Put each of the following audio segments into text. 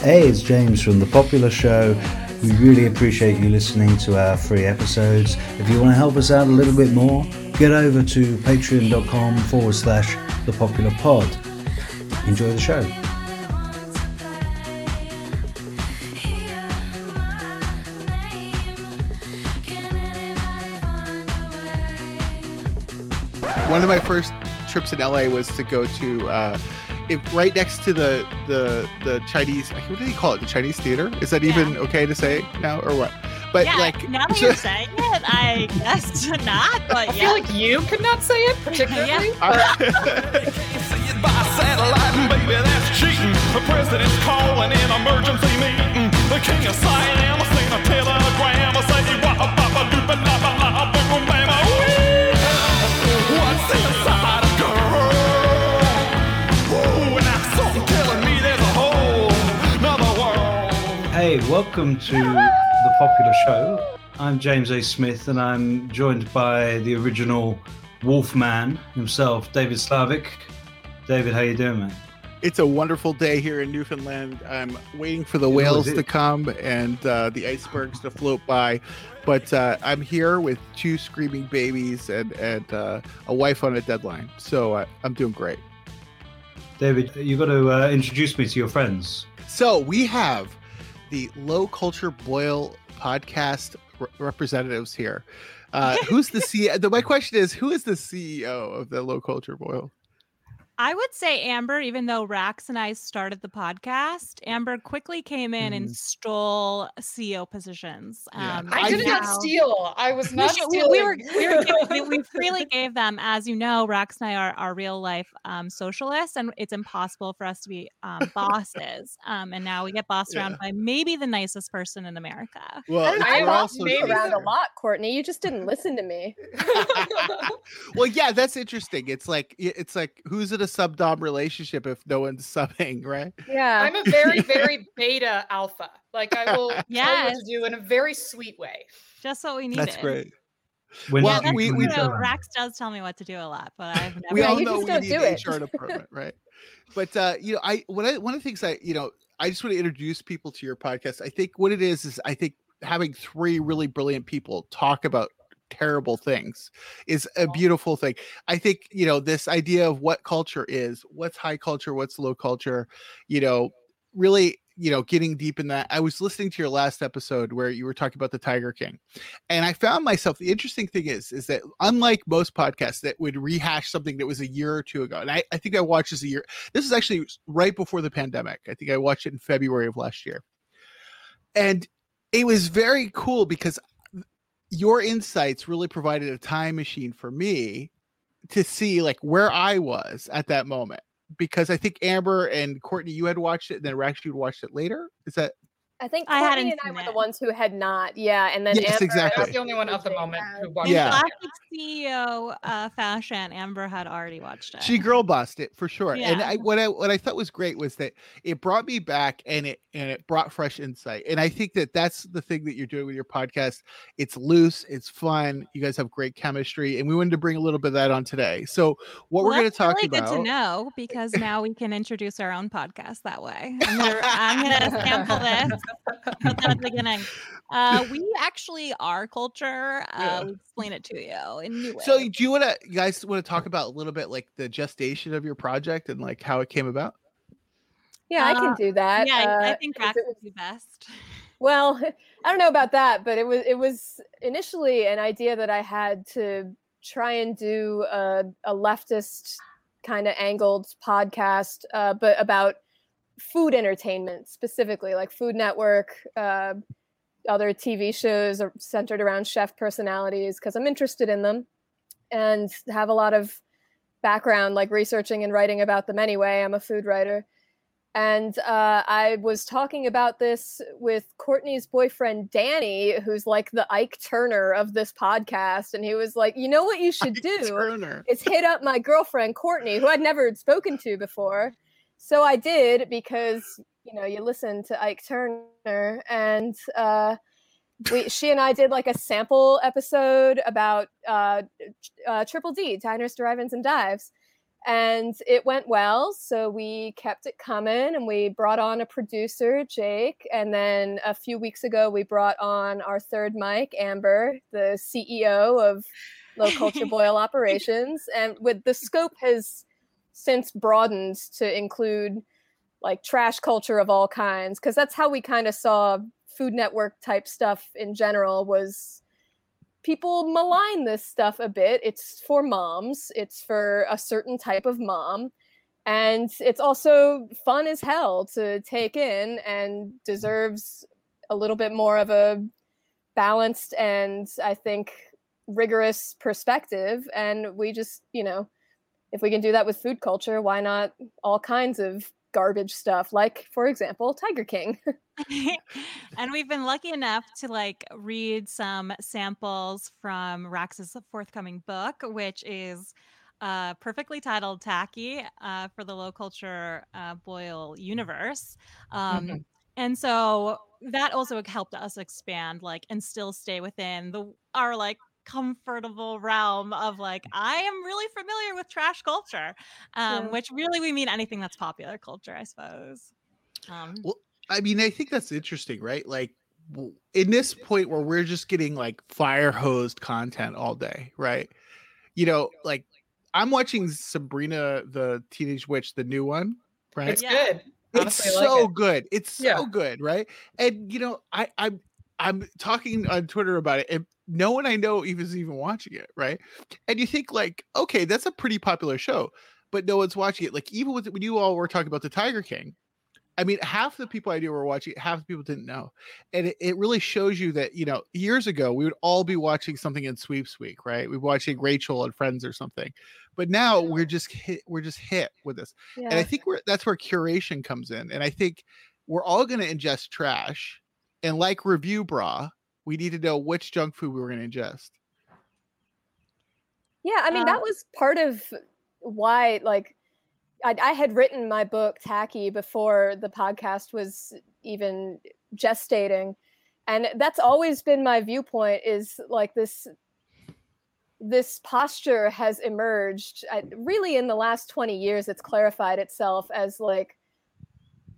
Hey, it's James from The Popular Show. We really appreciate you listening to our free episodes. If you want to help us out a little bit more, get over to patreon.com forward slash The Popular Pod. Enjoy the show. One of my first trips in LA was to go to uh, it, right next to the the the Chinese. What do you call it? The Chinese theater? Is that Yeah. even okay to say now or what? But yeah, like, now that you're saying it, I guess not. But I yeah, feel like you could not say it particularly. See welcome to The Popular Show. I'm James A. Smith and I'm joined by the original Wolfman himself, David Slavic. David, how you doing, man? it's a wonderful day here in Newfoundland. I'm waiting for the It whales to come and uh, the icebergs to float by, but uh, I'm here with two screaming babies and and uh, a wife on a deadline. So uh, I'm doing great. David, you've got to uh, introduce me to your friends. So we have the Low Culture Boil podcast re- representatives here. Uh, who's the CEO? My question is, who is the CEO of the Low Culture Boil? I would say Amber, even though Rax and I started the podcast, Amber quickly came in and stole CEO positions. Yeah. Um, I I did not steal. I was not we, stealing. we were, we, were giving, we, we freely gave them, as you know, Rax and I are, are real life um, socialists, and it's impossible for us to be um, bosses. Um, and now we get bossed Yeah. around by maybe the nicest person in America. Well, I, know, I I we're am bossed also maybe around a lot, Courtney. You just didn't listen to me. well, yeah, that's interesting. It's like it's like who's it? a sub dom relationship if no one's subbing, right? Yeah. I'm a very, very beta alpha. Like I will tell you what to do in a very sweet way. Just what we needed. That's great. When Well, did we- we- true. together? Rax does tell me what to do a lot, but I've never. We Yeah, all you know just we don't need do an it. HR department, right? But uh, you know, I one of, one of the things I you know I just want to introduce people to your podcast. I think what it is is I think having three really brilliant people talk about terrible things is a beautiful thing. I think you know this idea of what culture is, what's high culture, what's low culture, you know, really you know getting deep in that. I was listening to your last episode where you were talking about the tiger king and i found myself the interesting thing is is that unlike most podcasts that would rehash something that was a year or two ago and i, I think i watched this a year this is actually right before the pandemic. I think i watched it in february of last year. And it was very cool because your insights really provided a time machine for me to see like where i was at that moment because i think amber and courtney you had watched it and then had watched it later? Is that I think I Courtney hadn't and I seen were it. the ones who had not. Yeah, and then Yes, Amber, exactly. I was the only one of the moment who watched In Yeah. it. classic CEO uh, fashion, Amber had already watched it. she girl bossed it for sure and i what i what i thought was great was that it brought me back and it and it brought fresh insight and i think that that's the thing that you're doing with your podcast it's loose it's fun you guys have great chemistry and we wanted to bring a little bit of that on today so what we're going to talk really about good to know because now we can introduce our own podcast that way. I'm gonna, I'm gonna sample this. Put that at the beginning. Uh, we actually are culture. Uh, Yeah. we explain it to you in new ways. so do you want to you guys want to talk about a little bit like the gestation of your project and like how it came about Yeah, I can Uh, do that. yeah, I- I uh, think 'cause Rax was- would be best. Well, I don't know about that, but it was it was initially an idea that I had to try and do a, a leftist kind of angled podcast, uh, but about food entertainment specifically, like Food Network, uh, other TV shows are centered around chef personalities because I'm interested in them and have a lot of background, like researching and writing about them anyway. I'm a food writer. And uh, I was talking about this with Courtney's boyfriend, Danny, who's like the Ike Turner of this podcast. And he was like, you know what you should do? turner is hit up my girlfriend, Courtney, who I'd never spoken to before. So I did because, you know, you listen to Ike Turner and uh, we, she and I did like a sample episode about uh, uh, Triple D, diners, drive-ins, and dives. and it went well. So we kept it coming and we brought on a producer, Jake. And then a few weeks ago, we brought on our third mic, Amber, the CEO of Low Culture Boil Operations. And with the scope has since broadened to include like trash culture of all kinds, because that's how we kind of saw Food Network type stuff in general was people malign this stuff a bit. It's for moms, it's for a certain type of mom. And it's also fun as hell to take in and deserves a little bit more of a balanced and I think rigorous perspective. And we just, you know, if we can do that with food culture, why not all kinds of garbage stuff like for example tiger king and we've been lucky enough to like read some samples from rax's forthcoming book which is uh, perfectly titled tacky uh, for the low culture uh, boil universe um, Mm-hmm. and so that also helped us expand like and still stay within the our like comfortable realm of like I am really familiar with trash culture, um, Yeah. which really we mean anything that's popular culture, I suppose. Um, Well, I mean, I think that's interesting, right? Like in this point where we're just getting like fire hosed content all day, right? You know, like I'm watching Sabrina the Teenage Witch, the new one, right? It's Yeah. good. it's Honestly, I like so it. good. It's so Yeah. good, right? And you know, I I'm I'm talking on Twitter about it, and no one I know even is even watching it, right? And you think like, okay, that's a pretty popular show, but no one's watching it. Like even with when you all were talking about the Tiger King, I mean, half the people I knew were watching half the people didn't know. And it, it really shows you that, you know, years ago we would all be watching something in sweeps week, right? We're watching Rachel and Friends or something. But now we're just hit, we're just hit with this yeah. and i think we're that's where curation comes in and i think we're all going to ingest trash and like review bra we need to know which junk food we were going to ingest Yeah, I mean Uh, that was part of why like I, I had written my book Tacky before the podcast was even gestating, and that's always been my viewpoint. Is like this this posture has emerged I, really in the last 20 years it's clarified itself as like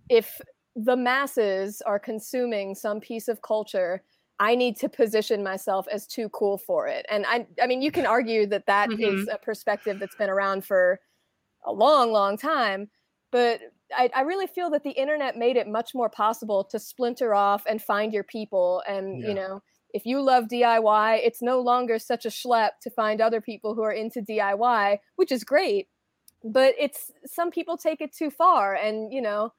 if the masses are consuming some piece of culture i need to position myself as too cool for it and i i mean you can argue that that is mm-hmm. a perspective that's been around for a long long time but I, I really feel that the internet made it much more possible to splinter off and find your people and Yeah. you know if you love DIY, it's no longer such a schlep to find other people who are into DIY, which is great. But it's some people take it too far and, you know,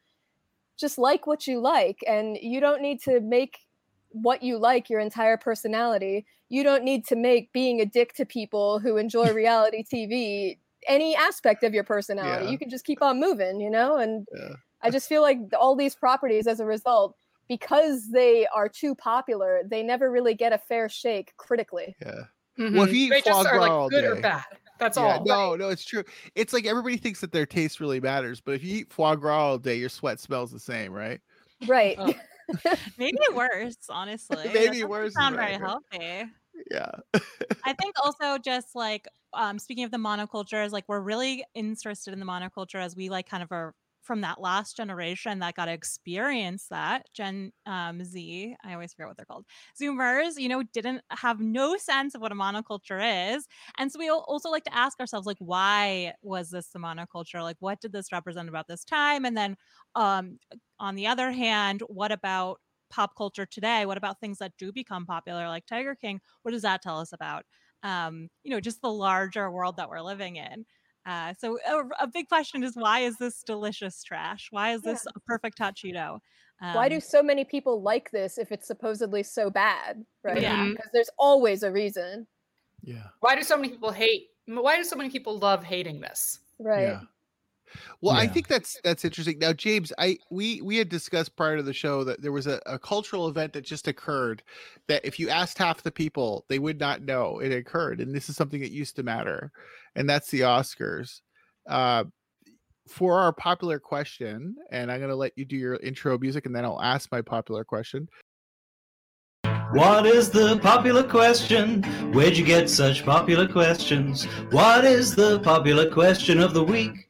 just like what you like. And you don't need to make what you like your entire personality. You don't need to make being a dick to people who enjoy reality TV any aspect of your personality. Yeah. You can just keep on moving, you know? And Yeah. I just feel like all these properties, as a result, because they are too popular, they never really get a fair shake critically. yeah Mhm. Well, if you eat they just foie are gras like good or day- bad. That's yeah, all. no no it's true it's like everybody thinks that their taste really matters but if you eat foie gras all day your sweat smells the same right Right. Oh. maybe worse, honestly. Maybe doesn't worse Sound right, very right. healthy. yeah I think also just like um, speaking of the monocultures, like we're really interested in the monoculture as we like kind of are from that last generation that got to experience that Gen um, Z. I always forget what they're called. Zoomers, you know, didn't have no sense of what a monoculture is, and so we also like to ask ourselves like, why was this the monoculture? Like, what did this represent about this time? And then, um, on the other hand, what about pop culture today? What about things that do become popular, like Tiger King? What does that tell us about? um, you know, just the larger world that we're living in. Uh, so a, a big question is why is this delicious trash? Why is this a perfect hot Cheeto? Why do Um, so many people like this if it's supposedly so bad? Right. Yeah. Because there's always a reason. yeah Why do so many people hate? Why do so many people love hating this? Right. Yeah. Well, I think that's that's interesting. Now, James, I we we had discussed prior to the show that there was a, a cultural event that just occurred that if you asked half the people, they would not know it occurred, and this is something that used to matter, and that's the Oscars. Uh, for our popular question, and I'm going to let you do your intro music, and then I'll ask my popular question. What is the popular question? Where'd you get such popular questions? What is the popular question of the week?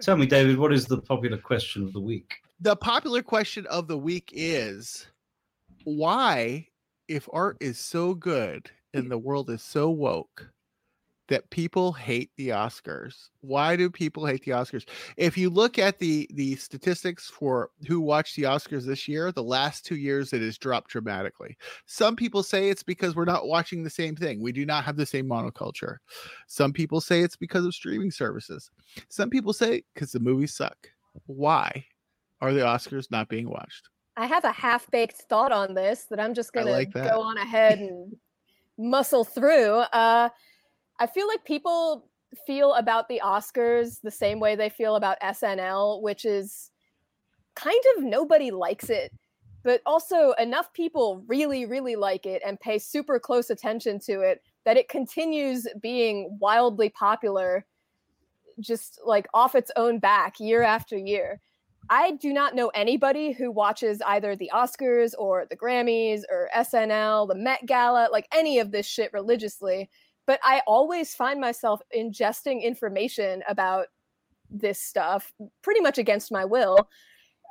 Tell me, David, what is the popular question of the week? The popular question of the week is why, if art is so good and the world is so woke, that people hate the Oscars. Why do people hate the Oscars? If you look at the the statistics for who watched the Oscars this year, the last 2 years it has dropped dramatically. Some people say it's because we're not watching the same thing. We do not have the same monoculture. Some people say it's because of streaming services. Some people say cuz the movies suck. Why are the Oscars not being watched? I have a half-baked thought on this that I'm just gonna like that. go on ahead and muscle through. Uh, I feel like people feel about the Oscars the same way they feel about SNL, which is kind of nobody likes it, but also enough people really, really like it and pay super close attention to it that it continues being wildly popular, just like off its own back year after year. I do not know anybody who watches either the Oscars or the Grammys or SNL, the Met Gala, like any of this shit religiously. But I always find myself ingesting information about this stuff pretty much against my will.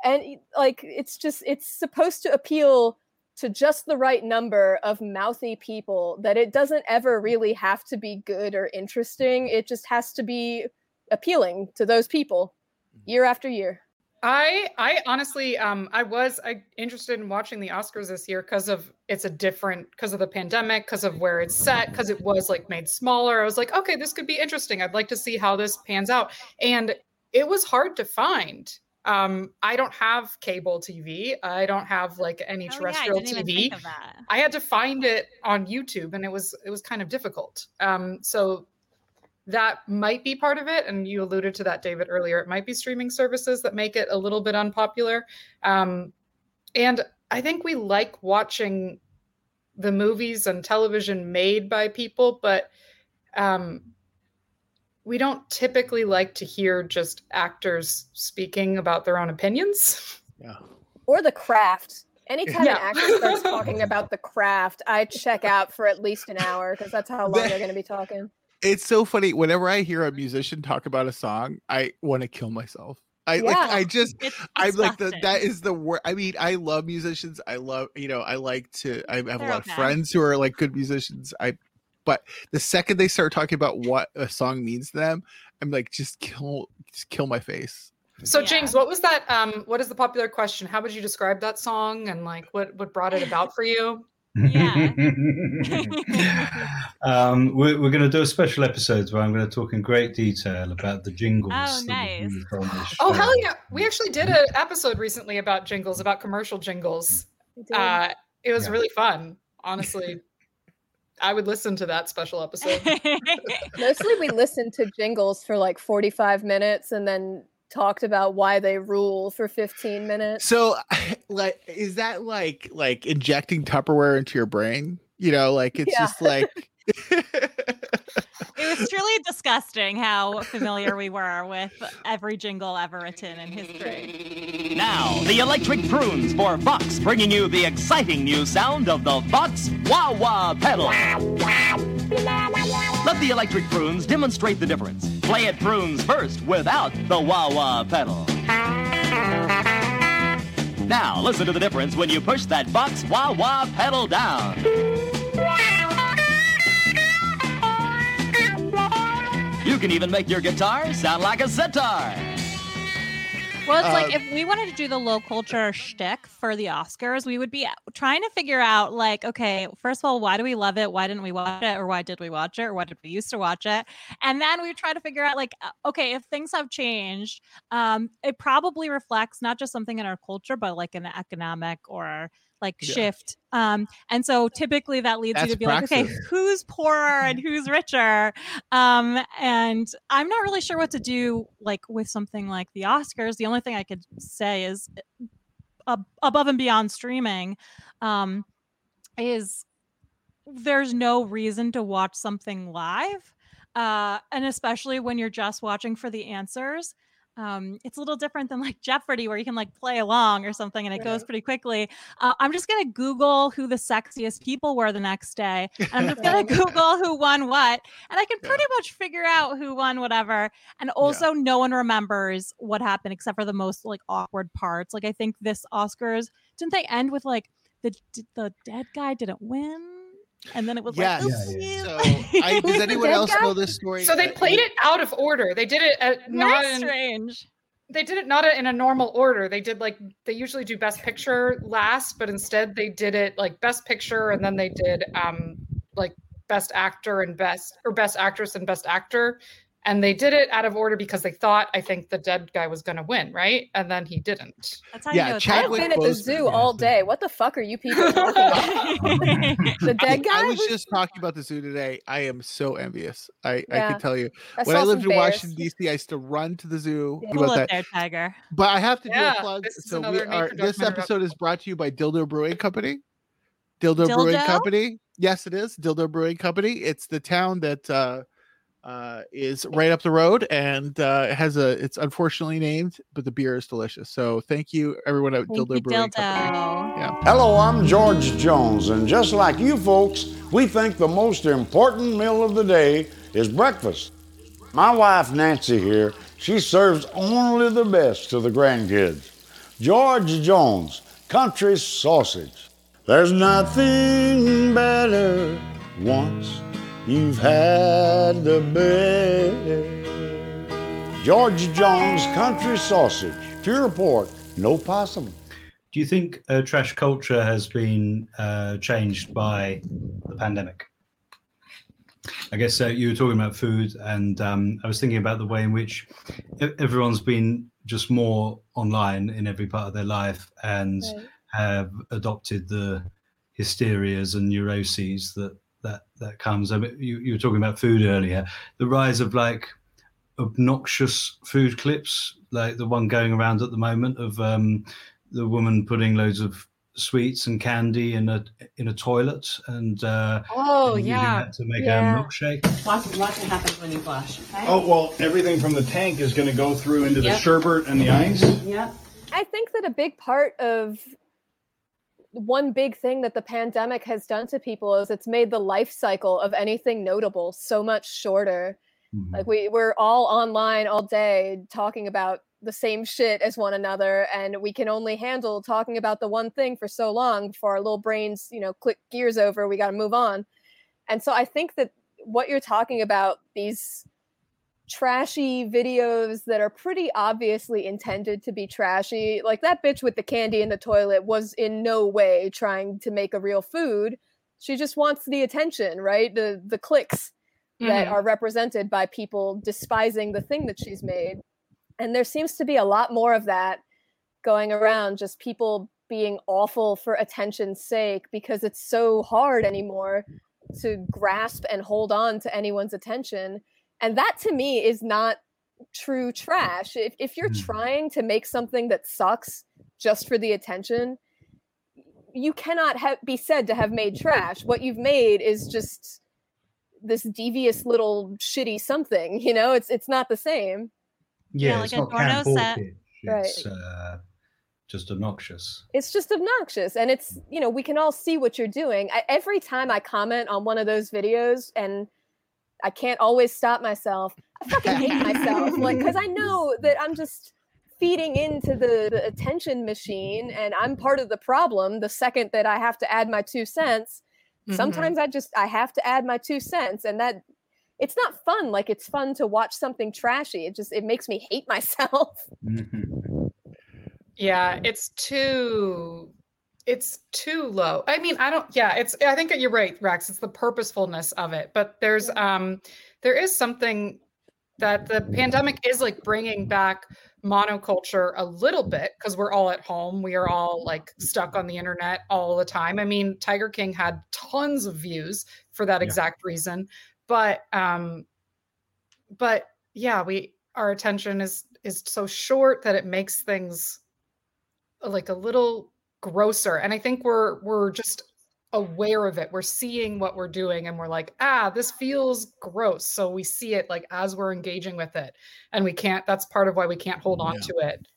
And like, it's just, it's supposed to appeal to just the right number of mouthy people that it doesn't ever really have to be good or interesting. It just has to be appealing to those people mm-hmm. year after year. I I honestly um I was I, interested in watching the Oscars this year because of it's a different because of the pandemic because of where it's set because it was like made smaller. I was like okay this could be interesting. I'd like to see how this pans out. And it was hard to find. Um I don't have cable TV I don't have like any Oh, yeah, I terrestrial TV think of that. I had to find it on YouTube and it was it was kind of difficult. Um, so that might be part of it. And you alluded to that, David, earlier. It might be streaming services that make it a little bit unpopular. Um, and I think we like watching the movies and television made by people, but um, we don't typically like to hear just actors speaking about their own opinions. Yeah. or the craft. Anytime Yeah. an actor starts talking about the craft, I check out for at least an hour because that's how long they're going to be talking. It's so funny. Whenever I hear a musician talk about a song, I want to kill myself. I like I just I'm like the that is the word. I mean, I love musicians. I love you know I like to. I have a They're lot okay. of friends who are like good musicians. I, but the second they start talking about what a song means to them, I'm like just kill just kill my face. So Yeah. James, what was that? Um, what is the popular question? How would you describe that song and like what what brought it about for you? Yeah. um, we're we're going to do a special episode where I'm going to talk in great detail about the jingles. Oh, nice. use on this Oh hell yeah! We actually did an episode recently about jingles, about commercial jingles. Uh, it was Yeah. really fun. Honestly, I would listen to that special episode. Mostly we listened to jingles for like 45 minutes and then talked about why they rule for 15 minutes. So, like, is that like like injecting Tupperware into your brain? You know, like it's Yeah. just like. It was truly disgusting how familiar we were with every jingle ever written in history. Now, the electric prunes for Fox, bringing you the exciting new sound of the Fox Wah Wah pedal. Let the electric prunes demonstrate the difference. Play it prunes first without the Wah Wah pedal. Now, listen to the difference when you push that Fox Wah Wah pedal down. You can even make your guitar sound like a sitar. Well, it's like Uh, if we wanted to do the low culture shtick for the Oscars, we would be trying to figure out, like, okay, first of all, why do we love it? Why didn't we watch it? Or why did we watch it? Or why did we used to watch it? And then we try to figure out, like, uh, okay, if things have changed, um, it probably reflects not just something in our culture, but like an economic or like Yeah. shift. Um, and so typically that leads you to be like, okay, who's poorer and who's richer? Um, and I'm not really sure what to do like with something like the Oscars. The only thing I could say is ab- above and beyond streaming um, is there's no reason to watch something live. Uh, and especially when you're just watching for the answers. Um, it's a little different than like Jeopardy, where you can like play along or something and it goes pretty quickly. Uh, I'm just gonna Google who the sexiest people were the next day. And I'm just gonna Google who won what, and I can pretty much figure out who won whatever. And also, no one remembers what happened except for the most like awkward parts. Like I think this Oscars didn't they end with like the the dead guy didn't win, and then it was Yes. like Yeah, yeah. So, I, does anyone else guy? know this story? So they Uh, played it out of order. They did it at not very in, strange. they did it not in a normal order. They did like they usually do best picture last, but instead they did it like best picture and then they did um like best actor and best or best actress and best actor. And they did it out of order because they thought I think the dead guy was gonna win, right? And then he didn't. That's how Yeah, you know it's I've been at the zoo yeah, all day. What the fuck are you people talking about? the I, dead guy? I was was- just talking about the zoo today. I am so envious. I, I can tell you. I when I lived in bears. Washington D.C., I used to run to the zoo. Yeah. Think about that. there, Tiger. But I have to do Yeah, a plug. this So we are. This episode is brought to you by Dildo Brewing Company. Dildo, Brewing Company. Yes, it is Dildo Brewing Company. It's the town that uh, uh, is right up the road, and uh, it has a. It's unfortunately named, but the beer is delicious. So thank you, everyone at Thank Dildo you, Brewing Dildo. Company. Hello, I'm George Jones, and just like you folks, we think the most important meal of the day is breakfast. My wife Nancy here, she serves only the best to the grandkids. George Jones, country sausage. There's nothing better once you've had the best. George Jones, country sausage, pure pork, no possum. Do you think uh, trash culture has been uh, changed by the pandemic? I guess uh, you were talking about food, and um, I was thinking about the way in which e- everyone's been just more online in every part of their life and Right. have adopted the hysterias and neuroses that that that comes. I mean, you, you were talking about food earlier. The rise of like obnoxious food clips, like the one going around at the moment of um, the woman putting loads of sweets and candy in a in a toilet and uh, Oh and using yeah. that to make Yeah. a milkshake. Watch, watch what happens when you flush. Okay? Oh, well, everything from the tank is going to go through into the sherbet and the ice. Yep. I think that a big part of one big thing that the pandemic has done to people is it's made the life cycle of anything notable so much shorter. Mhm. Like we we're all online all day talking about the same shit as one another and we can only handle talking about the one thing for so long before our little brains, you know, click gears over, we got to move on. And so I think that what you're talking about these trashy videos that are pretty obviously intended to be trashy. Like that bitch with the candy in the toilet was in no way trying to make a real food. She just wants the attention, right? The the clicks that Mhm. are represented by people despising the thing that she's made. And there seems to be a lot more of that going around, just people being awful for attention's sake because it's so hard anymore to grasp and hold on to anyone's attention. And that to me is not true trash. If, if you're Mm. trying to make something that sucks just for the attention, you cannot ha- be said to have made trash. What you've made is just this devious little shitty something. You know, it's it's not the same. Yeah, Yeah, it's like a not camp Dorno or set. kitsch, Right. It's uh, just obnoxious. It's just obnoxious, and it's you know we can all see what you're doing. I, every time I comment on one of those videos, and I can't always stop myself. I fucking hate myself, like because I know that I'm just feeding into the, the attention machine, and I'm part of the problem. The second that I have to add my two cents, Mhm. sometimes I just I have to add my two cents, and that it's not fun. Like it's fun to watch something trashy. It just it makes me hate myself. Mhm. Yeah, it's too it's too low. I mean, I don't yeah, it's I think you're right, Rax. It's the purposefulness of it. But there's um there is something that the pandemic is like bringing back monoculture a little bit because we're all at home. We are all like stuck on the internet all the time. I mean, Tiger King had tons of views for that Yeah. exact reason. But um but yeah, we our attention is is so short that it makes things like a little grosser and i think we're we're just aware of it. We're seeing what we're doing and we're like, ah, this feels gross. So we see it like as we're engaging with it. And we can't, that's part of why we can't hold on Yeah. to it.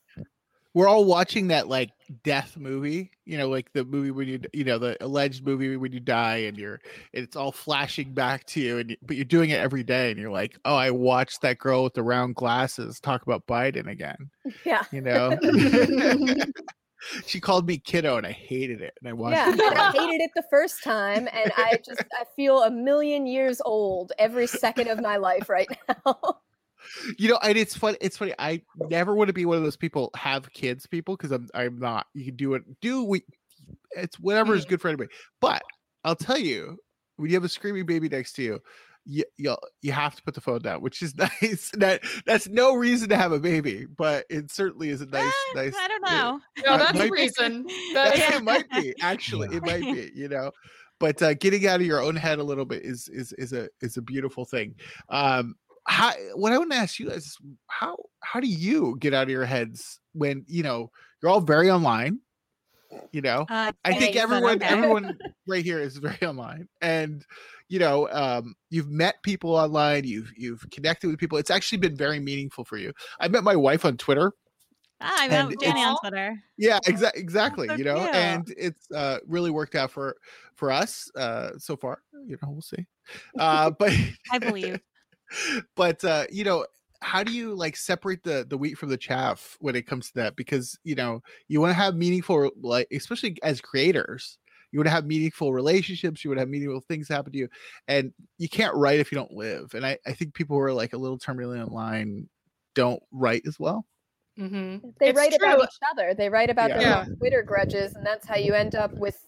We're all watching that like death movie, you know, like the movie when you, you know, the alleged movie when you die and you're, it's all flashing back to you, and you, but you're doing it every day, and you're like, oh, I watched that girl with the round glasses talk about Biden again, Yeah. you know. she called me kiddo, and I hated it, and I watched. Yeah, it and I hated it the first time, and I just I feel a million years old every second of my life right now. you know and it's funny it's funny i never want to be one of those people have kids people because i'm i'm not you can do it do we it's whatever is mm-hmm. good for anybody but i'll tell you when you have a screaming baby next to you you you you have to put the phone down which is nice that that's no reason to have a baby but it certainly is a nice nice I don't uh, know. No, uh, that's might a be- reason. that- That- it might be actually it might be you know but uh, getting out of your own head a little bit is is is a is a beautiful thing um how what i want to ask you is how how do you get out of your heads when you know you're all very online you know Uh, i think everyone okay. everyone right here is very online and you know um you've met people online you've you've connected with people it's actually been very meaningful for you i met my wife on twitter Ah, I met Danny on Twitter. yeah exactly exactly so you know cute. and it's uh really worked out for for us uh so far you know we'll see uh but I believe. but uh you know how do you like separate the the wheat from the chaff when it comes to that because you know you want to have meaningful like especially as creators you want to have meaningful relationships you want to have meaningful things happen to you and you can't write if you don't live and i i think people who are like a little terminally online don't write as well Mhm. They It's write about each other. They write about their Yeah. Twitter grudges, and that's how you end up with.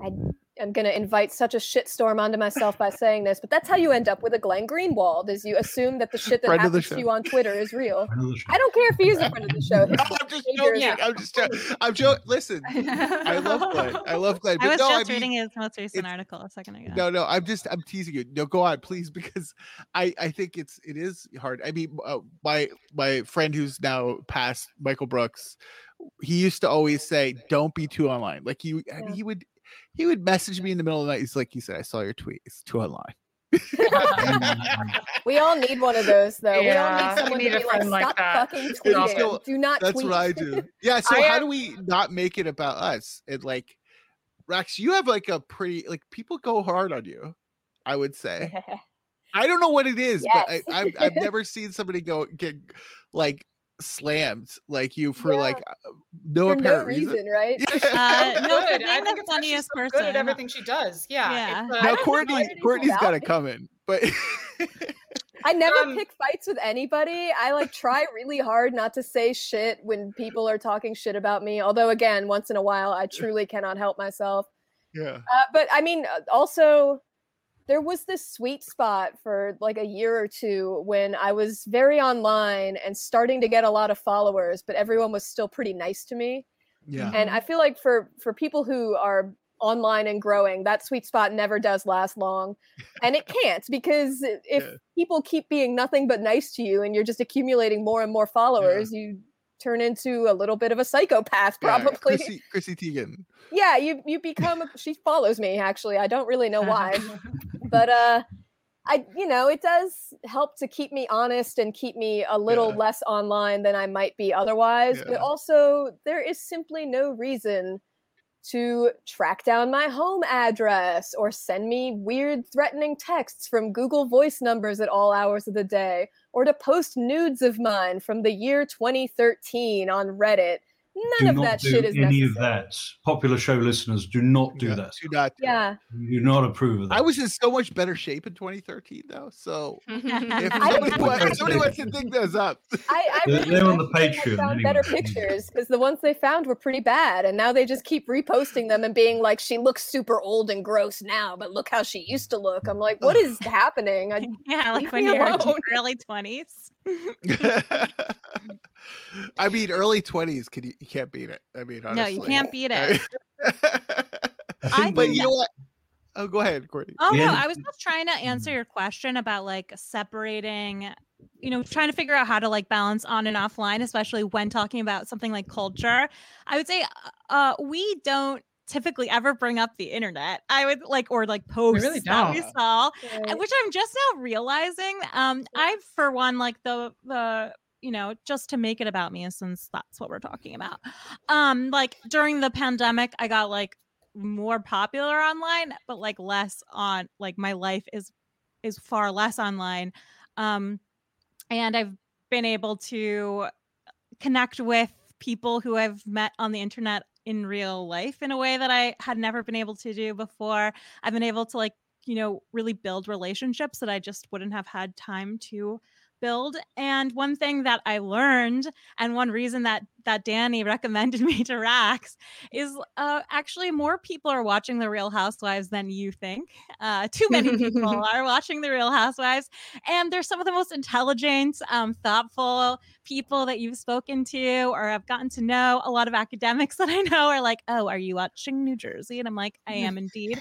I am going to invite such a shitstorm onto myself by saying this, but that's how you end up with a Glenn Greenwald. Is you assume that the shit that Friend happens to you on Twitter is real. I don't care if he is a friend of the show. His i'm just behavior is joking i'm just joking i'm joking listen i love glenn i love glenn I but was no, just I mean, reading his most recent article a second ago. No, no, I'm just I'm teasing you. No, go on, please, because I I think it's it is hard. I mean, uh, my my friend who's now passed, Michael Brooks, he used to always say, "Don't be too online." Like he I mean, Yeah. he would he would message me in the middle of the night. He's like, he said, "I saw your tweet. It's too online." We all need one of those, though. we all need someone need to be like, friend like stop that." fucking It's tweeting. still- Do not That's tweet. what I do. Yeah. So I how have- do we not make it about us? And like, Rax, you have like a pretty like people go hard on you. I would say. I don't know what it is, Yes. but I, I've I've never seen somebody go get like slammed like you for Yeah. like uh, no For no apparent reason. reason, right? Yeah. Uh, no, for Good. being I the think it's actually funniest so good person. at everything she does. Yeah. Yeah. uh, now Courtney Courtney's got about it it. coming, but I never Um, pick fights with anybody. I like try really hard not to say shit when people are talking shit about me. Although, again, once in a while, I truly cannot help myself. yeah. Uh, but I mean, uh, also, there was this sweet spot for like a year or two when I was very online and starting to get a lot of followers, but everyone was still pretty nice to me. Yeah. And I mm-hmm. feel like for for people who are online and growing, that sweet spot never does last long, and it can't because if Yeah. people keep being nothing but nice to you and you're just accumulating more and more followers, you turn into a little bit of a psychopath, Yeah, probably. Chrissy, Chrissy Teigen. yeah you you become a, she follows me actually i don't really know why but uh i you know it does help to keep me honest and keep me a little Yeah. less online than i might be otherwise but also there is simply no reason to track down my home address or send me weird threatening texts from google voice numbers at all hours of the day or to post nudes of mine from the year 2013 on reddit none do of not that do shit is any necessary of that. Popular show listeners, do not do Yeah, that. Do not. yeah Do not approve of that. I was in so much better shape in 2013, though. So if I- somebody, wants, somebody wants to dig those up, I, I They're- really they're on the they had Patreon found anyway. better pictures because the ones they found were pretty bad, and now they just keep reposting them and being like, "She looks super old and gross now, but look how she used to look." I'm like, "What is happening?" I, Yeah, like Leave when you're in alone. early twenties. I mean, early 20s, can you, you can't beat it. I mean, honestly. No, you can't beat it. I but you know what? Oh, go ahead, Courtney. Oh no, I was just trying to answer your question about like separating, you know, trying to figure out how to like balance on and offline, especially when talking about something like culture. I would say uh we don't typically ever bring up the internet. I would like or like posts really that we don't. saw, Right. uh, which I'm just now realizing. Um, I for one like the the you know just to make it about me since that's what we're talking about. Um, like during the pandemic, I got like more popular online, but like less on like my life is is far less online. Um, and I've been able to connect with people who I've met on the internet in real life in a way that I had never been able to do before. I've been able to like, you know, really build relationships that I just wouldn't have had time to build. And one thing that I learned and one reason that that Danny recommended me to Rax is uh, actually more people are watching the Real Housewives than you think. Uh, too many people are watching the Real Housewives, and they're some of the most intelligent, um, thoughtful people that you've spoken to or have gotten to know. A lot of academics that I know are like, "Oh, are you watching New Jersey?" And I'm like, "I am indeed."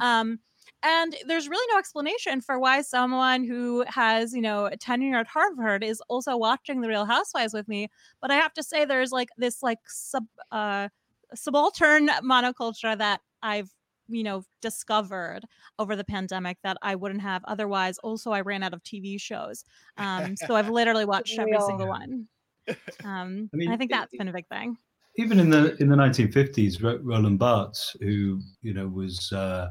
Um, and there's really no explanation for why someone who has, you know, a tenure at Harvard is also watching The Real Housewives with me. But I have to say, there's like this like sub uh, subaltern monoculture that I've you know discovered over the pandemic that I wouldn't have otherwise. Also, I ran out of TV shows, um, so I've literally watched every single one. Um, I mean, I think it- that's been a big thing. even in the in the 1950s, Ro- Roland Barthes, who you know was uh,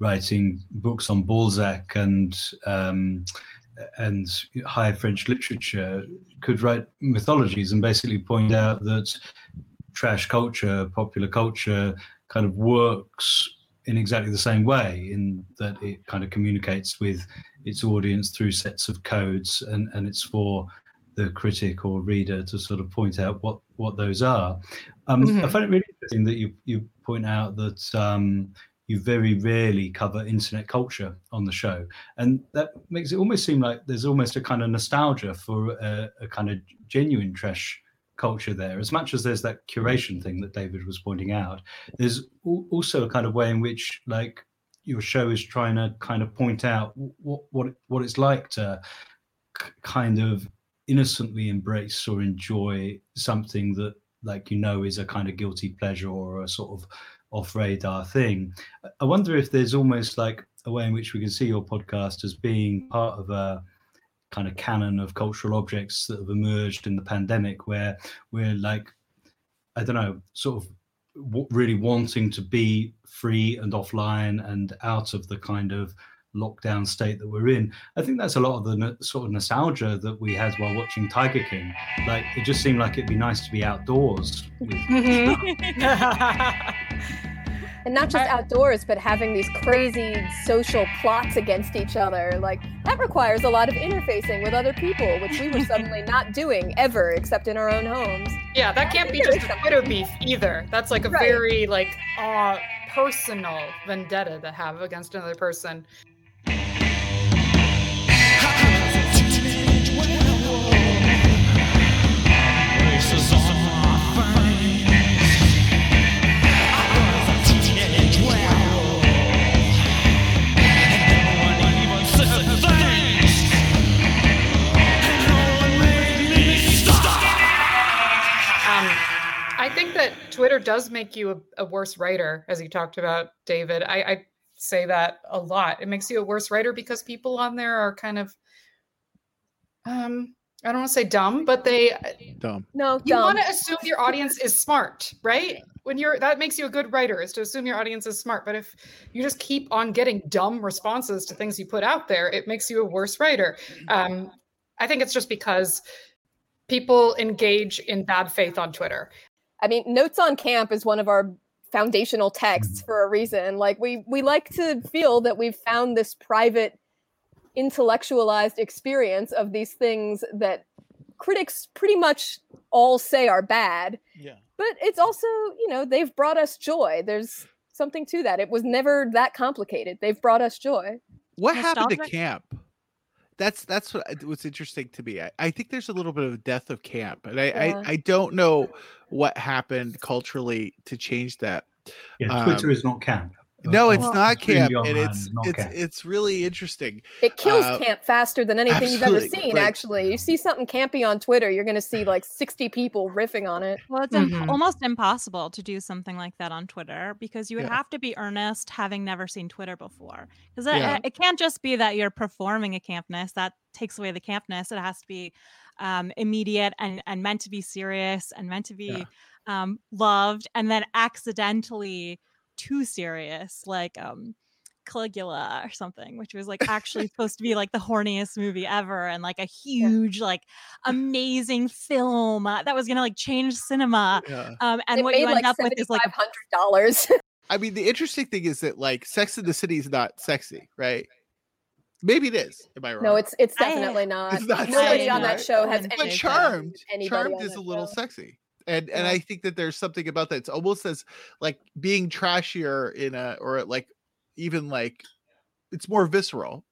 writing books on Balzac and um, and high French literature, could write mythologies and basically point out that trash culture, popular culture, kind of works in exactly the same way, in that it kind of communicates with its audience through sets of codes, and and it's for the critic or reader to sort of point out what what those are. Um, I Mhm. find it really interesting that you you point out that um, you very rarely cover internet culture on the show, and that makes it almost seem like there's almost a kind of nostalgia for a, a kind of genuine trash culture there. As much as there's that curation thing that David was pointing out, there's al- also a kind of way in which like your show is trying to kind of point out what what what it's like to kind of innocently embrace or enjoy something that like you know is a kind of guilty pleasure or a sort of off radar thing I- wonder if there's almost like a way in which we can see your podcast as being part of a kind of canon of cultural objects that have emerged in the pandemic where we're like i don't know sort of w- really wanting to be free and offline and out of the kind of lockdown state that we're in. I think that's a lot of the sort of nostalgia that we had while watching Tiger King. Like it just seemed like it'd be nice to be outdoors. Mm-hmm. And not just outdoors, but having these crazy social plots against each other. Like that requires a lot of interfacing with other people, which we were suddenly not doing ever, except in our own homes. Yeah, that can't be just a Twitter beef either. That's like a Right. very like uh personal vendetta to have against another person. Does make you a, a worse writer, as you talked about, David. I, I say that a lot. It makes you a worse writer because people on there are kind of, um, I don't want to say dumb, but they Dumb. No, you dumb. want to assume your audience is smart, right? When you're that makes you a good writer is to assume your audience is smart. But if you just keep on getting dumb responses to things you put out there, it makes you a worse writer. Um, I think it's just because people engage in bad faith on Twitter. I mean, Notes on Camp is one of our foundational texts mm-hmm. for a reason. Like we we like to feel that we've found this private intellectualized experience of these things that critics pretty much all say are bad. Yeah. But it's also, you know, they've brought us joy. There's something to that. It was never that complicated. They've brought us joy. What happened to camp? That's that's what what's interesting to me. I, I think there's a little bit of a death of camp, and I, Yeah. I I don't know what happened culturally to change that. Yeah, Twitter Um, is not camp. No, of it's not camp, and it's hand, it's camp. it's really interesting. It kills Uh, camp faster than anything you've ever seen. like- actually, you see something campy on Twitter, you're going to see like 60 people riffing on it. Well, it's Mhm. imp- almost impossible to do something like that on Twitter because you would Yeah. have to be earnest, having never seen Twitter before. Because it, Yeah. it can't just be that you're performing a campness that takes away the campness. It has to be um, immediate and and meant to be serious and meant to be um, loved, and then accidentally too serious, like um, Caligula or something, which was like actually supposed to be like the horniest movie ever and like a huge, like amazing film uh, that was gonna like change cinema. Yeah. Um, and It what made you end like up with is like $7,500. I mean, the interesting thing is that like Sex in the City is not sexy, right? Maybe it is. Am I wrong? no, it's it's I- definitely not. It's not Nobody sexy, on that show has But but any Charmed, anybody Charmed is a little show. sexy, and and I think that there's something about that. It's almost as like being trashier in a or like even like it's more visceral.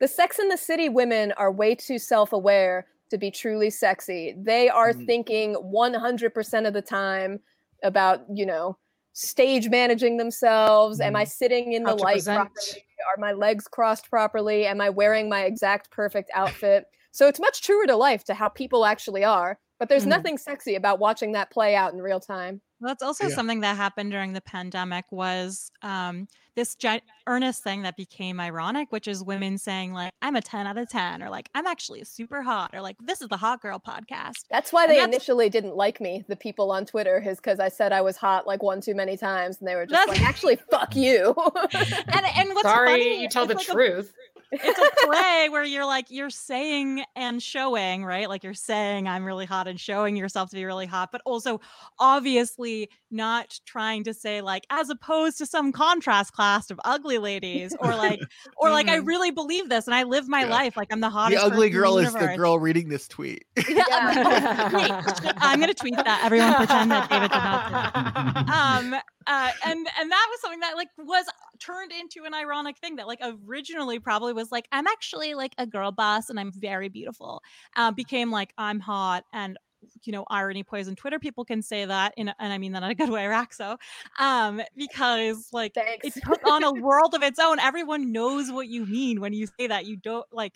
The Sex in the City women are way too self-aware to be truly sexy. They are Mhm. thinking 100% of the time about, you know, stage managing themselves. Am I sitting in How the to light present. properly? Are my legs crossed properly? Am I wearing my exact perfect outfit? so it's much truer to life to how people actually are. But there's Mhm. nothing sexy about watching that play out in real time. Well, that's also Yeah. something that happened during the pandemic was um, this gi- earnest thing that became ironic, which is women saying like, "I'm a 10 out of 10," or like, "I'm actually super hot," or like, "This is the hot girl podcast." That's why And they that's- initially didn't like me, the people on Twitter, is because I said I was hot like one too many times, and they were just That's- like, "Actually, fuck you." And and what's Sorry, funny, you tell the it's like a- truth. It's a play where you're like you're saying and showing right like you're saying i'm really hot and showing yourself to be really hot but also obviously not trying to say like as opposed to some contrast class of ugly ladies or like or like i Mhm. really believe this and i live my Yeah. life like i'm the hottest. The ugly girl is the girl reading this tweet. yeah, I'm- wait, I'm gonna tweet that. Everyone pretend that David did not. Um, uh, and and that was something that like was turned into an ironic thing that like originally probably was like I'm actually like a girl boss and I'm very beautiful. Uh, became like I'm hot and you know irony poison Twitter people can say that in a, and I mean that in a good way, Raxo, um, because like Thanks. it took on a world of its own. Everyone knows what you mean when you say that. You don't like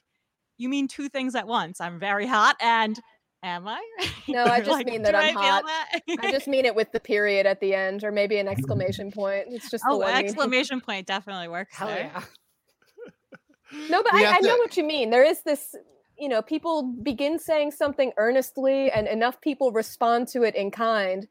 you mean two things at once. I'm very hot and am I? No, I just like, mean that I'm I hot. that? I just mean it with the period at the end, or maybe an exclamation point. It's just the oh, one meaning. exclamation point definitely works. Hell there. yeah. No, but I, have I know to- what you mean. There is this, you know, people begin saying something earnestly, and enough people respond to it in kind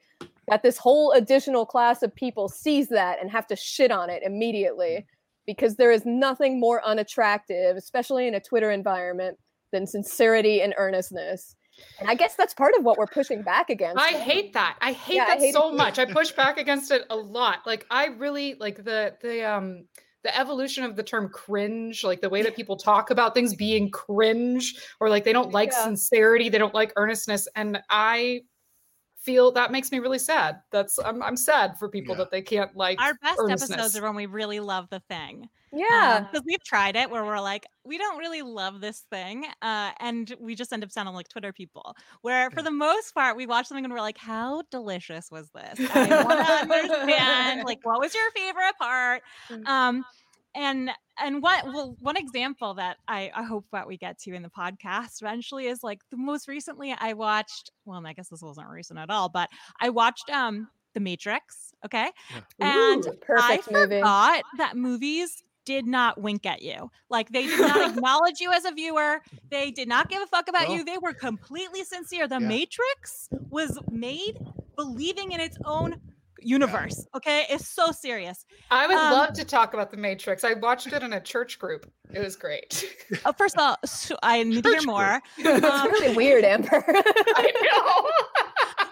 that this whole additional class of people sees that and have to shit on it immediately mm. because there is nothing more unattractive, especially in a Twitter environment, than sincerity and earnestness. And I guess that's part of what we're pushing back against. I hate that. I hate Yeah, I that hate so too. much. I push back against it a lot. Like I really like the the um the evolution of the term cringe, like the way that people talk about things being cringe or like they don't like Yeah. sincerity, they don't like earnestness and I feel that makes me really sad. That's I'm I'm sad for people Yeah. that they can't like Our best episodes are when we really love the thing. Yeah. Because we've tried it where we're like, we don't really love this thing. Uh, and we just end up sounding like Twitter people. Where for the most part, we watch something and we're like, how delicious was this? I want to understand, like, what was your favorite part? Mm. Um, and and what well one example that I, I hope that we get to in the podcast eventually is like the most recently I watched well I guess this wasn't recent at all but I watched um The Matrix okay and Ooh, perfect I movie. forgot that movies did not wink at you. Like they did not acknowledge you as a viewer. They did not give a fuck about No. you. They were completely sincere. The Yeah. Matrix was made believing in its own universe. Okay, it's so serious. I would Um, love to talk about the Matrix. I watched it in a church group. It was great. Uh, first of all, so I need to hear Church more. It's Um, really weird, Amber. I know.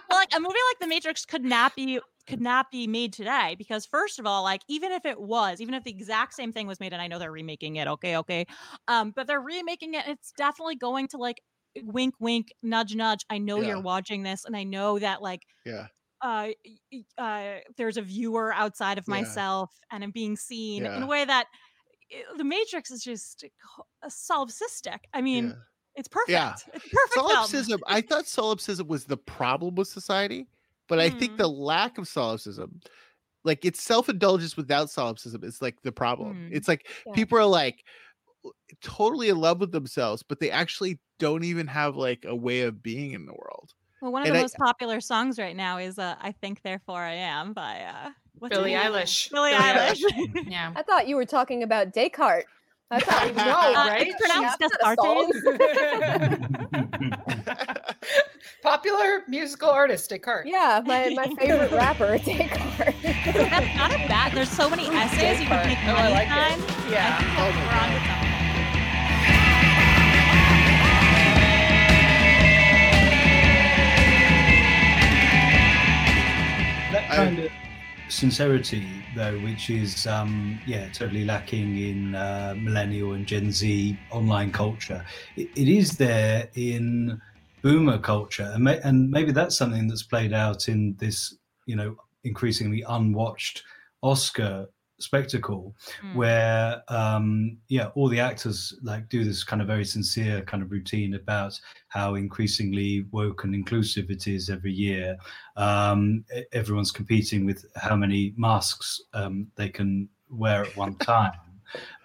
well, like a movie like The Matrix could not be could not be made today because first of all, like even if it was, even if the exact same thing was made, and I know they're remaking it, okay, okay, um, but they're remaking it, it's definitely going to like wink, wink, nudge, nudge. I know Yeah. you're watching this, and I know that like Yeah. Uh, uh, there's a viewer outside of Yeah. myself, and I'm being seen in a way that uh, The Matrix is just a solipsistic. I mean, Yeah. it's perfect. Yeah. It's perfect. film. solipsism i thought solipsism was the problem with society but i think Mm. the lack of solipsism Like it's self-indulgence without solipsism is like the problem. Mm. It's like Yeah. people are like totally in love with themselves, but they actually don't even have like a way of being in the world. Well, one of And the I- most popular songs right now is uh, "I Think Therefore I Am" by uh, what's Billie? Eilish. Billie Billie Eilish. Yeah. I thought you were talking about Descartes. I thought you No, Uh, right? It's pronounced That's not a Descartes. Popular musical artist Descartes. Yeah, my, my favorite rapper, Descartes. That's not a bad. There's so many essays you can make Oh, I money like it. Yeah. I think Oh that's my we're onto God. something. Kind of sincerity though which is um yeah totally lacking in uh, millennial and gen z online culture. It, it is there in boomer culture and, may, and maybe that's something that's played out in this you know increasingly unwatched oscar spectacle Mm. where um yeah all the actors like do this kind of very sincere kind of routine about how increasingly woke and inclusive it is every year. Um everyone's competing with how many masks um they can wear at one time.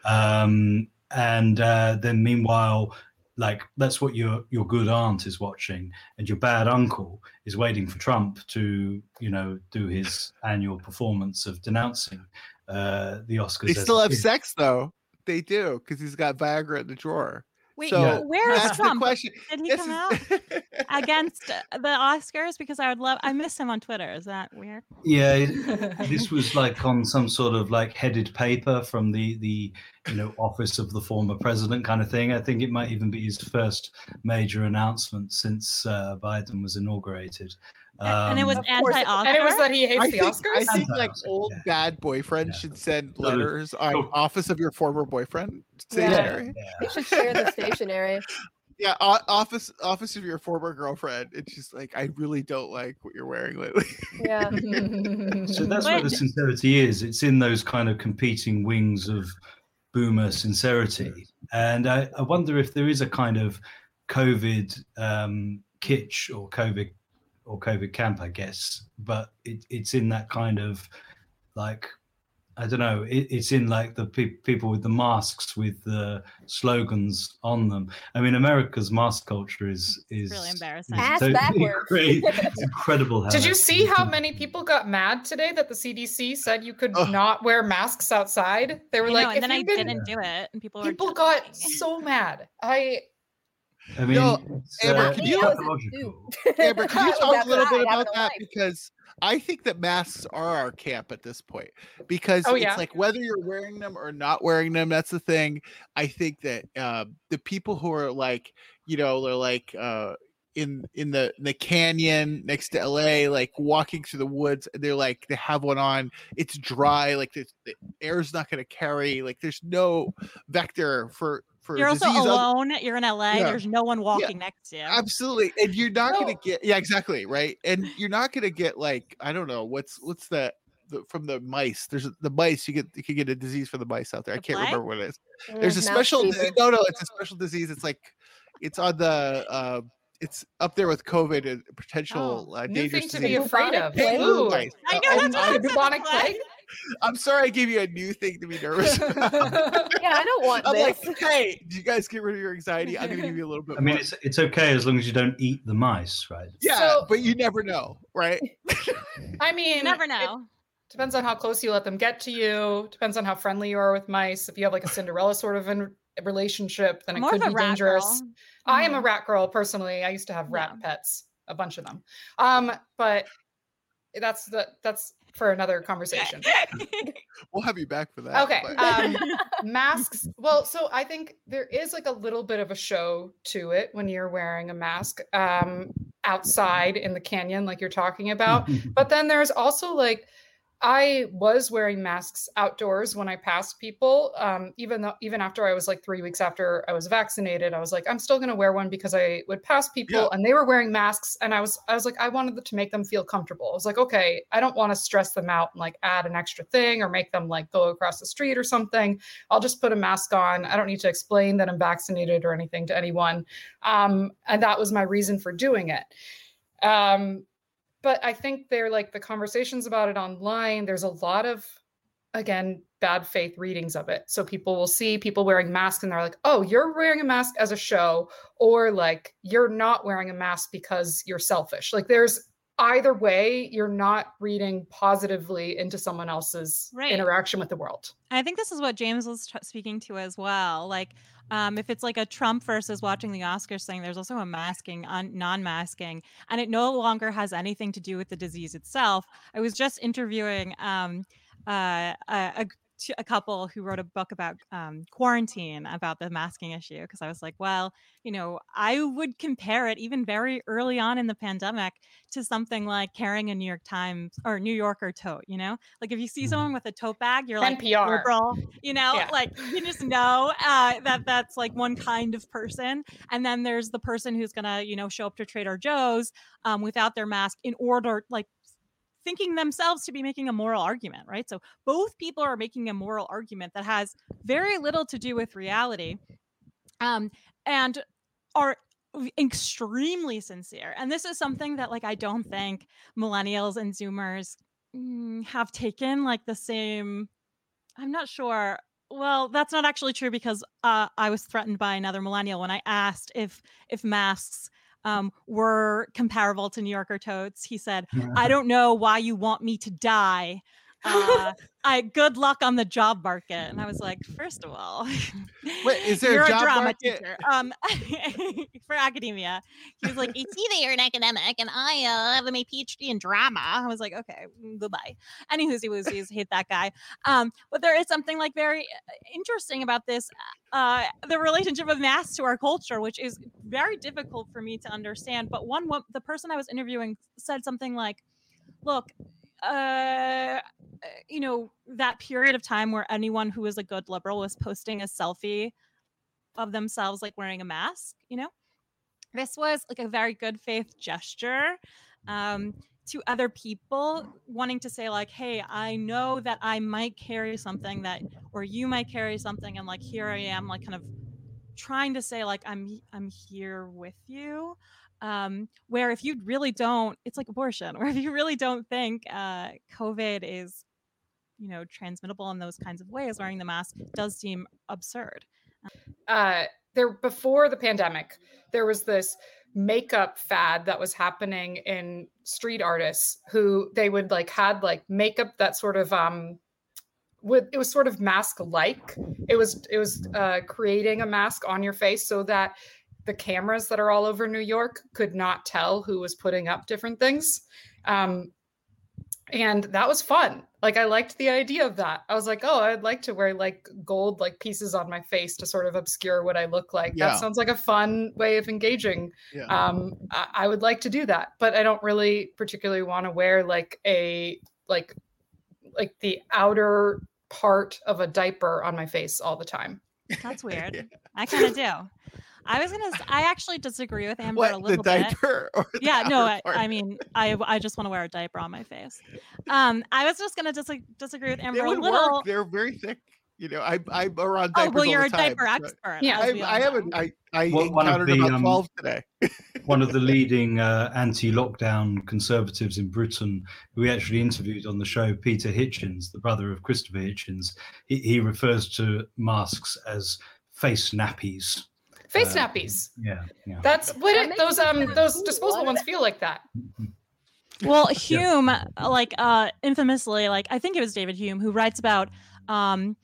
Um and uh then meanwhile like that's what your your good aunt is watching and your bad uncle is waiting for trump to you know do his annual performance of denouncing uh the oscars They still have kid. sex though. They do because he's got Viagra in the drawer. Wait, So, Yeah. where is That's the Trump? question. Did he This come is- out against uh, the Oscars? Because I would love. I miss him on Twitter. Is that weird? yeah it- this was like on some sort of like headed paper from the the you know office of the former president kind of thing i think it might even be his first major announcement since uh, biden was inaugurated A- and it was Um, Of course. anti-Oscar. And it was that he hates I the think, Oscars. I think like old yeah. bad boyfriends Yeah. should send Totally. letters on Totally. office of your former boyfriend stationery. yeah. They should share the stationery. Yeah, o- office office of your former girlfriend. It's just like I really don't like what you're wearing lately. Yeah. So that's where the sincerity is. It's in those kind of competing wings of boomer sincerity. And I, I wonder if there is a kind of COVID um, kitsch or COVID or COVID camp, I guess. But it, it's in that kind of like, I don't know, it, it's in like the pe- people with the masks with the slogans on them. I mean, America's mask culture is is really embarrassing. is Ass totally backwards. great. It's incredible. How Did you see how many people got mad today that the CDC said you could Ugh. not wear masks outside? They were I like, know, and if then I didn't, didn't do it, and people people just got so mad. I I mean, No, Amber, uh, can you- Amber, can you talk a little bit about that? life. Because I think that masks are our camp at this point. Because Oh, it's yeah. like whether you're wearing them or not wearing them, that's the thing. I think that uh, the people who are like, you know, they're like uh, in in the in the canyon next to LA, like walking through the woods, and they're like they have one on. It's dry, like the, the air's not going to carry. Like there's no vector for for You're also disease other- alone. You're in LA. Yeah. There's no one walking next to you. Absolutely, and you're not No. gonna get yeah, exactly right, and you're not gonna get like I don't know what's what's that the, from the mice. There's the mice you get you can get a disease from the mice out there. I can't plague? remember what it is. There's a special fever. no no it's a special disease. It's like it's on the uh it's up there with COVID and potential uh, new dangerous thing to be afraid of. Plague? Ooh. Mice. I Uh, know, I'm- that's what I'm, I said, bubonic the plague. plague. I'm sorry I gave you a new thing to be nervous about. Yeah, I don't want I'm this. like, hey, do you guys get rid of your anxiety? I'm gonna give you a little bit I mean, more. it's it's okay as long as you don't eat the mice, right? yeah, So- but you never know, right? I mean, You never it know. depends on how close you let them get to you. Depends on how friendly you are with mice. If you have like a Cinderella sort of in relationship, then it More could be rat dangerous. girl. I am a Mhm. rat girl personally. I used to have rat Yeah. pets, a bunch of them. Um, but that's the that's for another conversation. We'll have you back for that. Okay. Um, masks. Well, so I think there is like a little bit of a show to it when you're wearing a mask um, outside in the canyon, like you're talking about. But then there's also like I was wearing masks outdoors when I passed people. Um, even though even after I was like three weeks after I was vaccinated, I was like, I'm still gonna wear one because I would pass people Yeah. and they were wearing masks. And I was I was like, I wanted to make them feel comfortable. I was like, okay, I don't want to stress them out and like add an extra thing or make them like go across the street or something. I'll just put a mask on. I don't need to explain that I'm vaccinated or anything to anyone. Um, and that was my reason for doing it. Um, but I think they're like the conversations about it online. There's a lot of, again, bad faith readings of it. So people will see people wearing masks and they're like, oh, you're wearing a mask as a show, or like you're not wearing a mask because you're selfish. Like there's either way, you're not reading positively into someone else's Right. interaction with the world. I think this is what James was t- speaking to as well. Like, um, if it's like a Trump versus watching the Oscars thing, there's also a masking, un- non-masking, and it no longer has anything to do with the disease itself. I was just interviewing um, uh, a, a, a couple who wrote a book about um, quarantine about the masking issue because I was like, well, you know, I would compare it even very early on in the pandemic to something like carrying a New York Times or New Yorker tote. You know, like if you see someone with a tote bag, you're like NPR. liberal. You know, Yeah. like you just know uh, that that's like one kind of person, and then there's the person who's gonna you know show up to Trader Joe's um, without their mask in order like thinking themselves to be making a moral argument, right? So both people are making a moral argument that has very little to do with reality. Um, and are extremely sincere. And this is something that like I don't think millennials and zoomers mm, have taken like the same I'm not sure. Well, that's not actually true because uh, I was threatened by another millennial when I asked if if masks um, were comparable to New Yorker totes. He said, "I don't know why you want me to die. Uh, I good luck on the job market." And I was like, first of all, Wait, is there a job drama market? teacher um, for academia. He was like, "It's either you're an academic and I uh, have my PhD in drama." I was like, "Okay, mm, goodbye." Any he was hate that guy. Um, but there is something like very uh, interesting about this, uh, the relationship of masks to our culture, which is very difficult for me to understand. But one, the person I was interviewing said something like, "Look." Uh, you know that period of time where anyone who was a good liberal was posting a selfie of themselves like wearing a mask you know? This was like a very good faith gesture um, to other people wanting to say like hey i know that i might carry something that or you might carry something and like here i am like kind of trying to say like i'm i'm here with you um where if you really don't it's like abortion where if you really don't think uh covid is you know transmittable in those kinds of ways wearing the mask does seem absurd. Uh there before the pandemic there was this makeup fad that was happening in street artists who they would like had like makeup that sort of um would it was sort of mask like it was it was uh creating a mask on your face so that the cameras that are all over New York could not tell who was putting up different things. Um and that was fun. Like i liked the idea of that. I was like oh i'd like to wear like gold like pieces on my face to sort of obscure what i look like. Yeah. that sounds like a fun way of engaging. Yeah. um I, I would like to do that but i don't really particularly want to wear like a like like the outer part of a diaper on my face all the time. That's weird. I kind of do i was gonna I actually disagree with amber What, a the little bit diaper or the yeah no I. I mean i i just want to wear a diaper on my face um i was just gonna dis- disagree with amber They a would little work. They're very thick. You know, I I'm around diaper. oh well you're the a time, diaper expert Yeah. I, I haven't. I I One- one of encountered the, about um, today. one of the leading uh, anti-lockdown conservatives in Britain, who we actually interviewed on the show, Peter Hitchens, the brother of Christopher Hitchens, he, he refers to masks as face nappies. Face Uh, nappies Yeah, yeah. that's what That it, those um those disposable what? ones feel like that well hume uh, like uh infamously like i think it was david hume who writes about um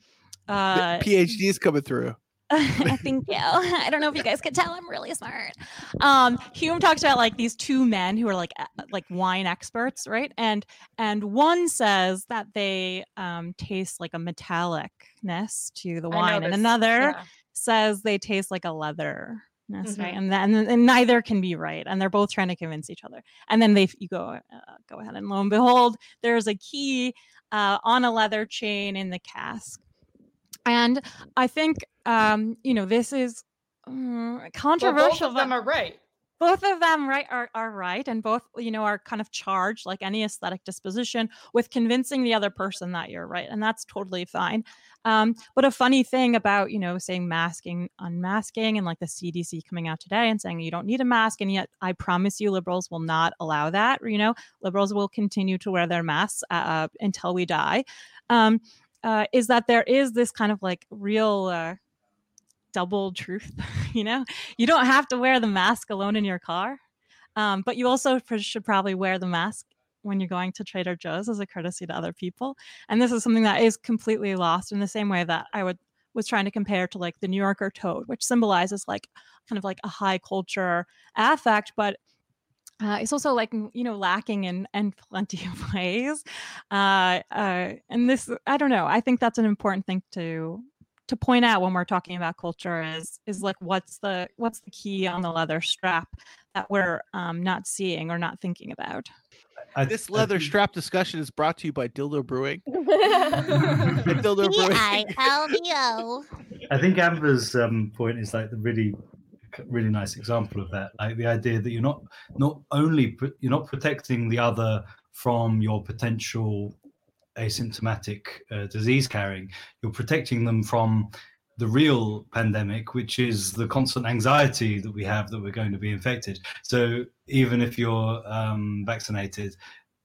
uh PhDs coming through. Thank you. I don't know if you guys could tell I'm really smart. Um, Hume talks about like these two men who are like like wine experts, right? And and one says that they um, taste like a metallicness to the wine, and another yeah. Says they taste like a leather. That's right? Mhm. And then and neither can be right, and they're both trying to convince each other. And then they you go uh, go ahead, and lo and behold, there's a key uh, on a leather chain in the cask. And I think um, you know this is mm, well, both controversial. of them are right both of them right are, are right and both you know are kind of charged like any aesthetic disposition with convincing the other person that you're right and that's totally fine. Um, but a funny thing about you know saying masking unmasking and like the cdc coming out today and saying you don't need a mask and yet i promise you liberals will not allow that you know? Liberals will continue to wear their masks uh, until we die. Um, uh, is that there is this kind of like real uh, double truth. you know, you don't have to wear the mask alone in your car, um, but you also should probably wear the mask when you're going to Trader Joe's as a courtesy to other people. And this is something that is completely lost in the same way that I would was trying to compare to like the New Yorker toad, which symbolizes like kind of like a high culture affect, but uh, it's also like you know lacking in in plenty of ways uh, uh, and this i don't know i think that's an important thing to to point out when we're talking about culture is is like what's the what's the key on the leather strap that we're um, not seeing or not thinking about I, This leather strap discussion is brought to you by Dildo Brewing. Dildo Brewing. D-I-L-D-O. I think Amber's um, point is like the really, really nice example of that. Like the idea that you're not not only pr- you're not protecting the other from your potential asymptomatic uh, disease carrying, you're protecting them from the real pandemic, which is the constant anxiety that we have that we're going to be infected. So even if you're um, vaccinated,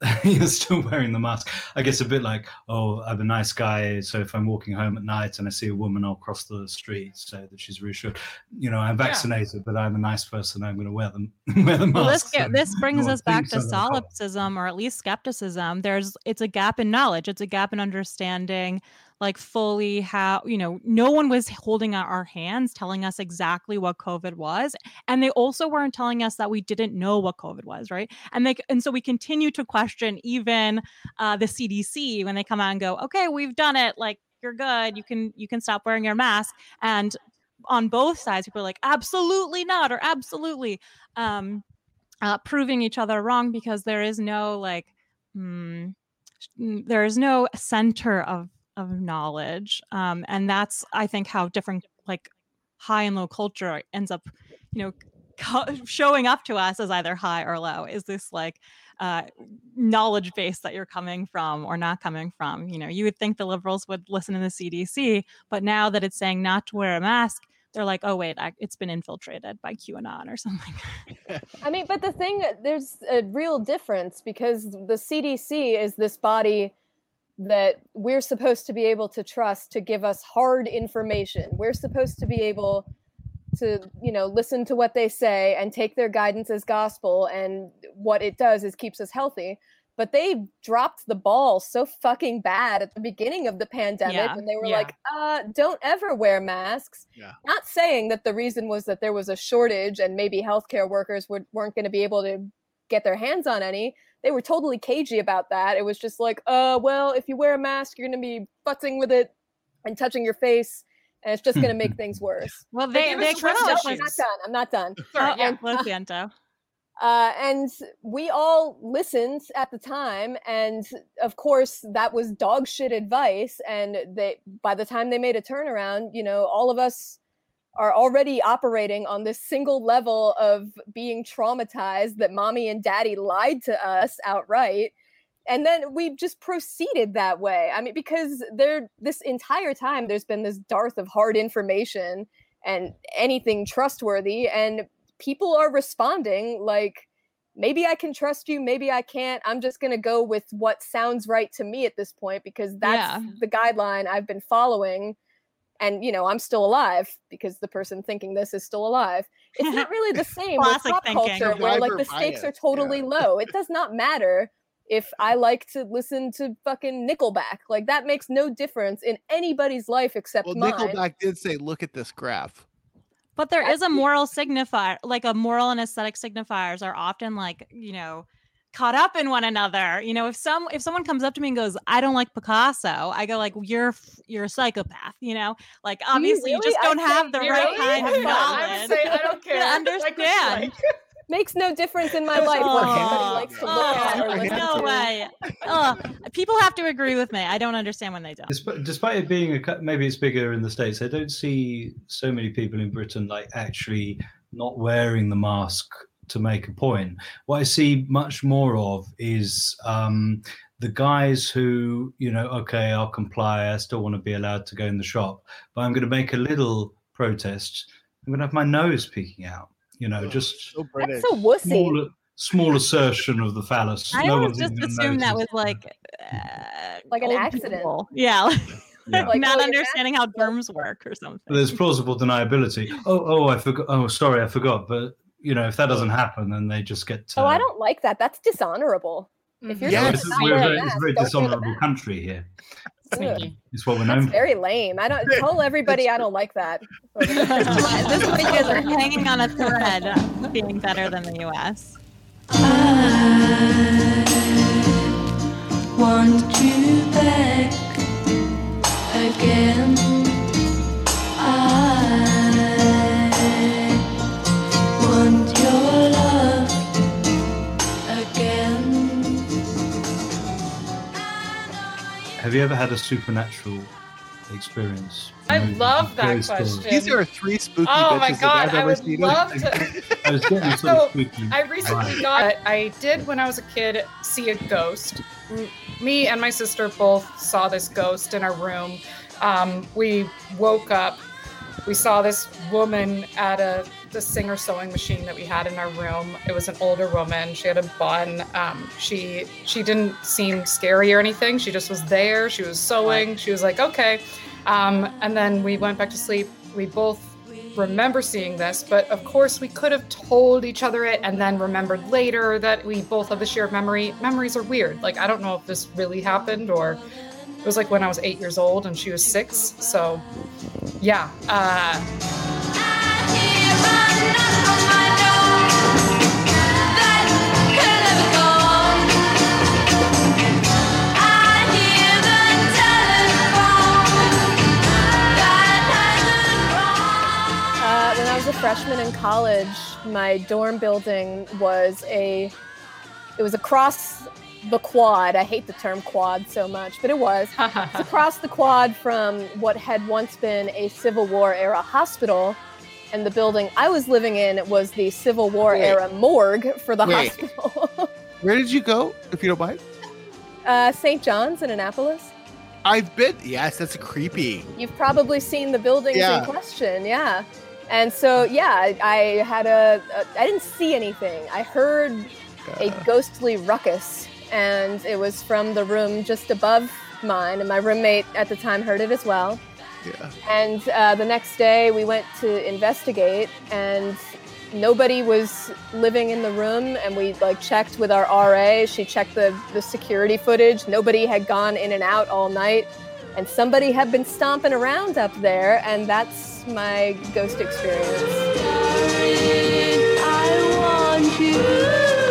you're still wearing the mask. I guess a bit like, oh, I'm a nice guy, so if I'm walking home at night and I see a woman, I'll cross the street so that she's reassured. You know, I'm vaccinated, but I'm a nice person. I'm going to wear them wear the mask. well this this brings us back to are gonna follow. solipsism or at least skepticism there's it's a gap in knowledge it's a gap in understanding like fully how you know no one was holding out our hands telling us exactly what covid was and they also weren't telling us that we didn't know what covid was right? And they and so we continue to question even uh, the cdc when they come out and go okay we've done it like you're good you can you can stop wearing your mask and on both sides people are like absolutely not or absolutely um uh, proving each other wrong because there is no like mm, mm, there is no center of of knowledge um, and that's i think how different like high and low culture ends up you know co- showing up to us as either high or low. Is this like uh, knowledge base that you're coming from or not coming from? You know you would think the liberals would listen to the cdc but now that it's saying not to wear a mask they're like oh wait I, it's been infiltrated by qanon or something. I mean, but the thing, there's a real difference because the CDC is this body that we're supposed to be able to trust to give us hard information. We're supposed to be able to, you know, listen to what they say and take their guidance as gospel. And what it does is keeps us healthy. But they dropped the ball so fucking bad at the beginning of the pandemic Yeah, when they were yeah. like, uh, don't ever wear masks. Yeah. Not saying that the reason was that there was a shortage and maybe healthcare workers would, weren't going to be able to get their hands on any. They were totally cagey about that. It was just like, uh, well, if you wear a mask, you're going to be futzing with it and touching your face, and it's just going to make things worse. well They they they us trust could No, I'm not done. I'm not done. Sorry, yeah. lo siento. Uh, and we all listened at the time, and of course that was dog shit advice. And they, by the time they made a turnaround, you know, all of us are already operating on this single level of being traumatized that mommy and daddy lied to us outright. And then we just proceeded that way. I mean, because there, this entire time, there's been this dearth of hard information and anything trustworthy, and people are responding like maybe I can trust you, maybe I can't. I'm just going to go with what sounds right to me at this point because that's Yeah. the guideline I've been following. And, you know, I'm still alive because the person thinking this is still alive. It's not really the same with pop thinking. culture where like the stakes are totally yeah. low. It does not matter if I like to listen to fucking Nickelback. Like that makes no difference in anybody's life except Well, mine. Nickelback did say, "Look at this graph." But there is a moral signifier, like a moral and aesthetic signifiers are often like, you know, caught up in one another. You know, if some if someone comes up to me and goes, "I don't like Picasso," I go like, "You're you're a psychopath." You know, like you obviously you, really? just don't have say the right really? kind of Have knowledge. I'm saying I don't care. Like understand. like. Makes no difference in my life Oh, likes to look oh, at or I listen no way. Oh, people have to agree with me. I don't understand when they don't. Despite, despite it being a, maybe it's bigger in the states, I don't see so many people in Britain like actually not wearing the mask to make a point. What I see much more of is um, the guys who, you know, okay, I'll comply. I still want to be allowed to go in the shop, but I'm going to make a little protest. I'm going to have my nose peeking out. You know, just so That's so wussy. small, small assertion of the phallus. I No always just even assumed that was like uh, Like an accident. people. Yeah. Yeah. Like, not oh, understanding how germs work or something. There's plausible deniability. Oh, oh, I forgot. Oh, sorry, I forgot. But you know, if that doesn't happen, then they just get. To, Oh, I don't like that. That's dishonorable. If you're Yeah, supposed it's, we're a very, it's a mask, very don't wear the dishonorable country here. Ugh. It's what we're That's known for. very lame. I don't tell everybody I don't like that. this is you guys are hanging on a thread of being better than the US. want you back again. Have you ever had a supernatural experience? I No, love that very story. question. These are three spooky Oh my god, I've ever would seen. love to. I was getting sort So, spooky. I recently got. I did when I was a kid see a ghost. Me and my sister both saw this ghost in our room. Um, we woke up. We saw this woman at a the singer sewing machine that we had in our room. It was an older woman. She had a bun. Um, she she didn't seem scary or anything. She just was there. She was sewing. She was like, okay. Um, and then we went back to sleep. We both remember seeing this, but of course we could have told each other it and then remembered later that we both have the shared memory. Memories are weird. Like I don't know if this really happened or it was like when I was eight years old and she was six. So yeah. Uh, in college, my dorm building was a it was across the quad. I hate the term quad so much, but it was. It's across the quad from what had once been a Civil War era hospital. And the building I was living in was the Civil War Wait. era morgue for the Wait. hospital. Where did you go, if you don't mind? uh, St. John's in Annapolis. I've been. Yes, that's creepy. You've probably seen the buildings Yeah. in question, yeah. And so, yeah, I, I had a, a. I didn't see anything. I heard a ghostly ruckus, and it was from the room just above mine. And my roommate at the time heard it as well. Yeah. And uh, the next day, we went to investigate, and nobody was living in the room. And we like checked with our RA. She checked the the security footage. Nobody had gone in and out all night, and somebody had been stomping around up there. And that's my ghost experience. I want you.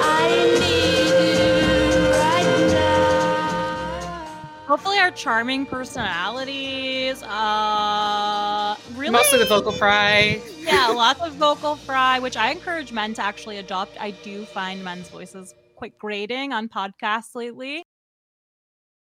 I need you right now. Hopefully, our charming personalities. Uh, really, Mostly the vocal fry. yeah, lots of vocal fry, which I encourage men to actually adopt. I do find men's voices quite grating on podcasts lately.